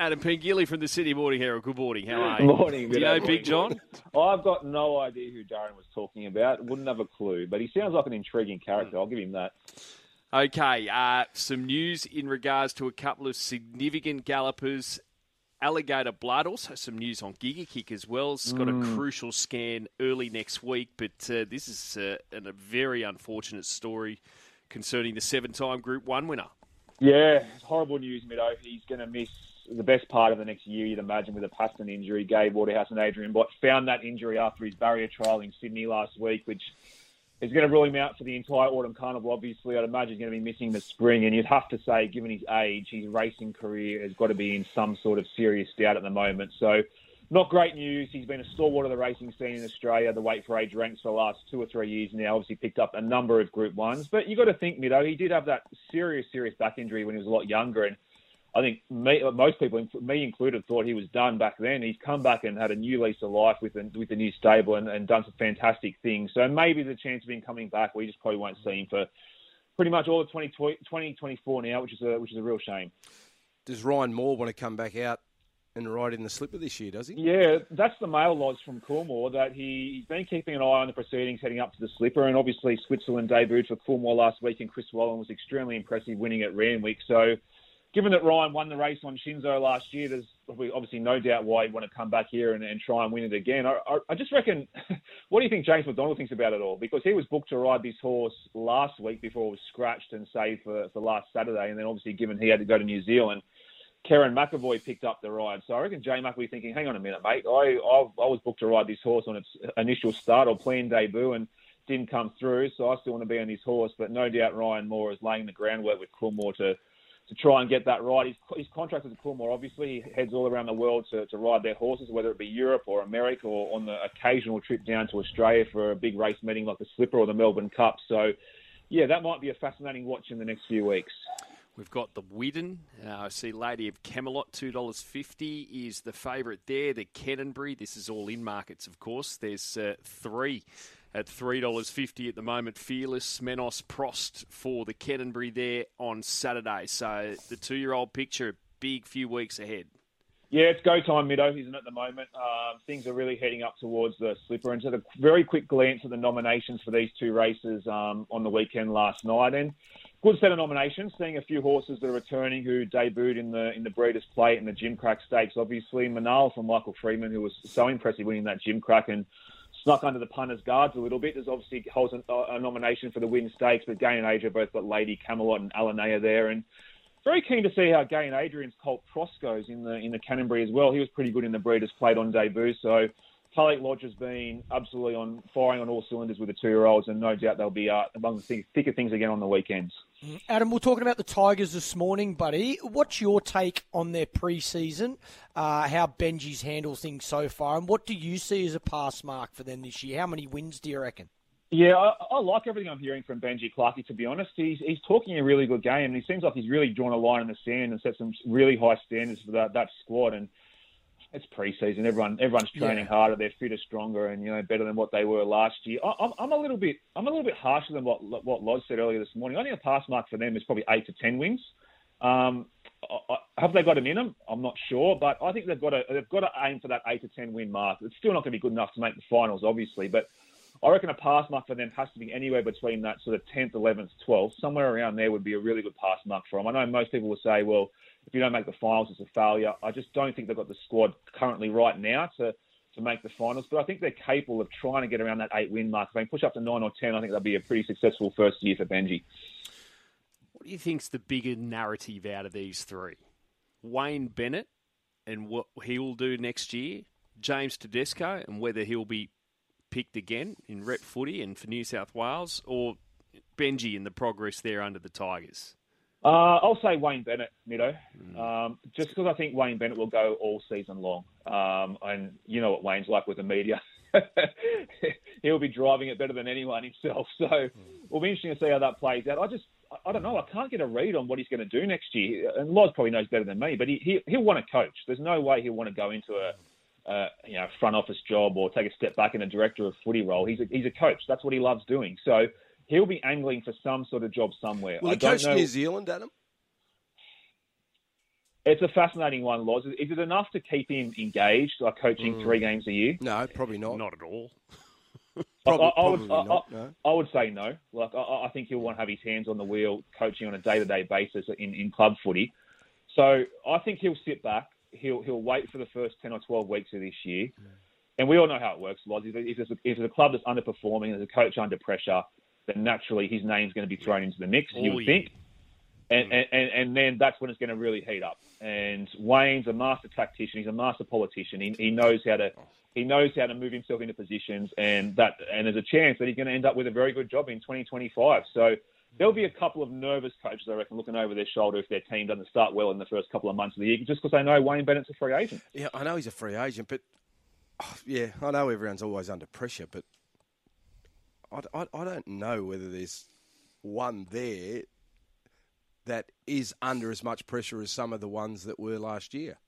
Adam Pengilly from the Sydney Morning Herald. Good morning. How are you? Morning. Do you know Big John? I've got no idea who Darren was talking about. Wouldn't have a clue, but he sounds like an intriguing character. I'll give him that. Okay, uh, some news in regards to a couple of significant gallopers. Alligator Blood, also some news on Giga Kick as well. It's got mm. a crucial scan early next week, but uh, this is uh, a very unfortunate story concerning the seven time Group 1 winner. Yeah, horrible news, Mido. He's going to miss the best part of the next year, you'd imagine, with a pastern injury. Gai Waterhouse and Adrian Bott found that injury after his barrier trial in Sydney last week, which is going to rule him out for the entire autumn carnival. Obviously, I'd imagine he's going to be missing the spring, and you'd have to say, given his age, his racing career has got to be in some sort of serious doubt at the moment. So, not great news. He's been a stalwart of the racing scene in Australia, the weight for age ranks for the last two or three years now. Obviously, picked up a number of Group Ones, but you got to think, Mido, he did have that serious, serious back injury when he was a lot younger, and I think me, most people, me included, thought he was done back then. He's come back and had a new lease of life with the, with the new stable and, and done some fantastic things. So maybe the chance of him coming back, we just probably won't see him for pretty much all of 2024 now, which is a which is a real shame. Does Ryan Moore want to come back out and ride in the slipper this year? Does he? Yeah, that's the mail lodge from Coolmore that he, he's been keeping an eye on the proceedings heading up to the slipper, and obviously Switzerland debuted for Coolmore last week, and Chris Waller was extremely impressive winning at Randwick. So given that Ryan won the race on Shinzo last year, there's obviously no doubt why he'd want to come back here and, and try and win it again. I, I, I, just reckon, what do you think James McDonald thinks about it all? Because he was booked to ride this horse last week before it was scratched and saved for, for last Saturday, and then obviously given he had to go to New Zealand, Kerrin McEvoy picked up the ride. So I reckon J Mac will be thinking, hang on a minute, mate, I, I, I was booked to ride this horse on its initial start or planned debut, and didn't come through, so I still want to be on this horse. But no doubt Ryan Moore is laying the groundwork with Coolmore to to try and get that right. He's, he's contracted to Coolmore, obviously. He heads all around the world to, to ride their horses, whether it be Europe or America or on the occasional trip down to Australia for a big race meeting like the Slipper or the Melbourne Cup. So, yeah, that might be a fascinating watch in the next few weeks. We've got the Widden. Uh, I see Lady of Camelot, $2.50 is the favourite there. The Canterbury, this is all in markets, of course. There's uh, three at $3.50 at the moment. Fearless, Menos, Prost for the Canterbury there on Saturday. So the two year old picture, big few weeks ahead. Yeah, it's go time, Mido, isn't it, at the moment? Um, things are really heading up towards the slipper. And just a very quick glance at the nominations for these two races um, on the weekend last night. And good set of nominations, seeing a few horses that are returning who debuted in the in the Breeders' Plate and the Gimcrack Stakes. Obviously, Manal from Michael Freedman, who was so impressive winning that Gimcrack, and snuck under the punters' guards a little bit. There's obviously holds a, uh, a nomination for the Win Stakes, but Gai and Adrian both got Lady Camelot and Alanea there, and very keen to see how Gai and Adrian's Colt Prost goes in the in the Canterbury as well. He was pretty good in the Breeders' Plate on debut, so Tulloch Lodge has been absolutely on firing on all cylinders with the two-year-olds, and no doubt they'll be uh, among the thicker things again on the weekends. Adam, we're talking about the Tigers this morning, buddy. What's your take on their pre-season? Uh, how Benji's handled things so far, and what do you see as a pass mark for them this year? How many wins do you reckon? Yeah, I, I like everything I'm hearing from Benji Clarkey. To be honest, he's he's talking a really good game, and he seems like he's really drawn a line in the sand and set some really high standards for that that squad. And it's preseason. Everyone everyone's training yeah. harder. They're fitter, stronger, and you know better than what they were last year. I, am I'm a little bit I'm a little bit harsher than what what Loz said earlier this morning. I think a pass mark for them is probably eight to ten wins. Um, I, have they got them in them? I'm not sure, but I think they've got to they've got to aim for that eight to ten win mark. It's still not going to be good enough to make the finals, obviously, but I reckon a pass mark for them has to be anywhere between that sort of 10th, 11th, 12th. Somewhere around there would be a really good pass mark for them. I know most people will say, well, if you don't make the finals, it's a failure. I just don't think they've got the squad currently right now to to make the finals. But I think they're capable of trying to get around that eight win mark. If they can push up to nine or ten, I think that'll be a pretty successful first year for Benji. What do you think's the bigger narrative out of these three? Wayne Bennett and what he will do next year, James Tedesco and whether he'll be picked again in rep footy and for New South Wales, or Benji in the progress there under the Tigers? Uh, I'll say Wayne Bennett, Mido, mm. um, just because I think Wayne Bennett will go all season long. Um, and you know what Wayne's like with the media. He'll be driving it better than anyone himself. So mm. it'll be interesting to see how that plays out. I just, I don't know. I can't get a read on what he's going to do next year. And Loz probably knows better than me, but he, he, he'll want to coach. There's no way he'll want to go into a, uh, you know, front office job or take a step back in a director of footy role. He's a, he's a coach. That's what he loves doing. So he'll be angling for some sort of job somewhere. Will he coach know... New Zealand, Adam? It's a fascinating one, Loz. Is it enough to keep him engaged, like coaching Mm. three games a year? No, probably not. Not at all. Probably, I, I would, I, not. I- no. I would say no. Like I, I think he'll want to have his hands on the wheel, coaching on a day-to-day basis in, in club footy. So I think he'll sit back. He'll he'll wait for the first ten or twelve weeks of this year, and we all know how it works. Loz. If, if, there's a, if there's a club that's underperforming, there's a coach under pressure, then naturally his name's going to be thrown into the mix. you Oh, would yeah. think. And, mm. and, and, and then that's when it's going to really heat up. And Wayne's a master tactician. He's a master politician. He, he knows how to he knows how to move himself into positions, and that and there's a chance that he's going to end up with a very good job in 2025. So there'll be a couple of nervous coaches, I reckon, looking over their shoulder if their team doesn't start well in the first couple of months of the year, just because they know Wayne Bennett's a free agent. Yeah, I know he's a free agent, but oh, yeah, I know everyone's always under pressure, but I, I, I don't know whether there's one there that is under as much pressure as some of the ones that were last year.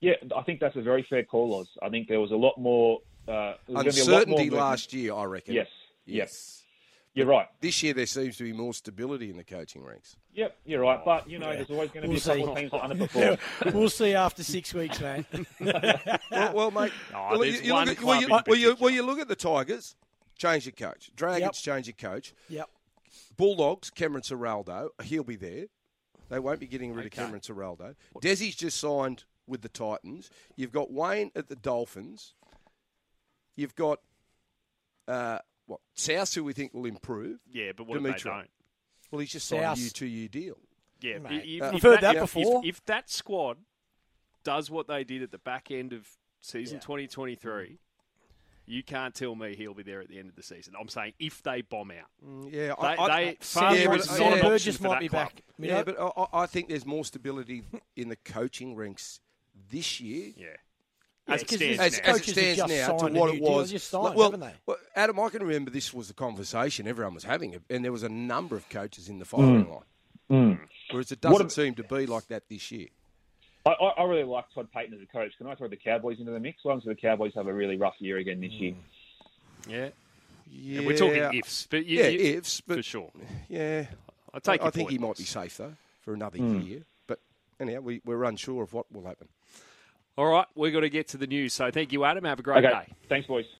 Yeah, I think that's a very fair call, Oz. I think there was a lot more uh, there was gonna be a lot more Uncertainty last year, I reckon. Yes, Yes. You're right. This year there seems to be more stability in the coaching ranks. Yep, you're right. But you know, there's always going to be We'll a couple see. of teams that underperform. we'll see after six weeks, mate. Well, well mate, well, there's you, you one look at, club well, you, well, you, well, you look at the Tigers, change your coach. Dragons, Yep. change your coach. yep. Bulldogs, Cameron Ciraldo, he'll be there. They won't be getting rid Okay. of Cameron Ciraldo. Desi's just signed with the Titans. You've got Wayne at the Dolphins. You've got uh, what South, who we think will improve. Yeah, but what if Dimitri. they don't? Well, he's just signed a South. new two-year deal. Yeah, Mate, if, uh, if I've heard that if- before. If, if that squad does what they did at the back end of season Yeah. 2023, you can't tell me he'll be there at the end of the season. I'm saying if they bomb out. Mm, Yeah, They, I, I, they, Sam, Farnborough yeah, but- is Sam not an option for might be club. back. yeah, but I, I think there's more stability in the coaching ranks this year Yeah. Yeah, As it 'cause stands as, now. as it stands now to what it was. just signed, well, they? well, Adam, I can remember this was the conversation everyone was having, and there was a number of coaches in the firing mm. line. Mm. Whereas it doesn't ab- seem to be like that this year. I, I I really like Todd Payten as a coach. Can I throw the Cowboys into the mix? Well, the Cowboys have a really rough year again this year. Mm. Yeah. Yeah, And we're talking ifs, but you, Yeah, you- ifs, but for sure. yeah, I take. I, your think he might be safe though for another year. But anyhow, we, we're unsure of what will happen. All right, we've got to get to the news. So thank you, Adam. Have a great Okay, day. thanks, boys.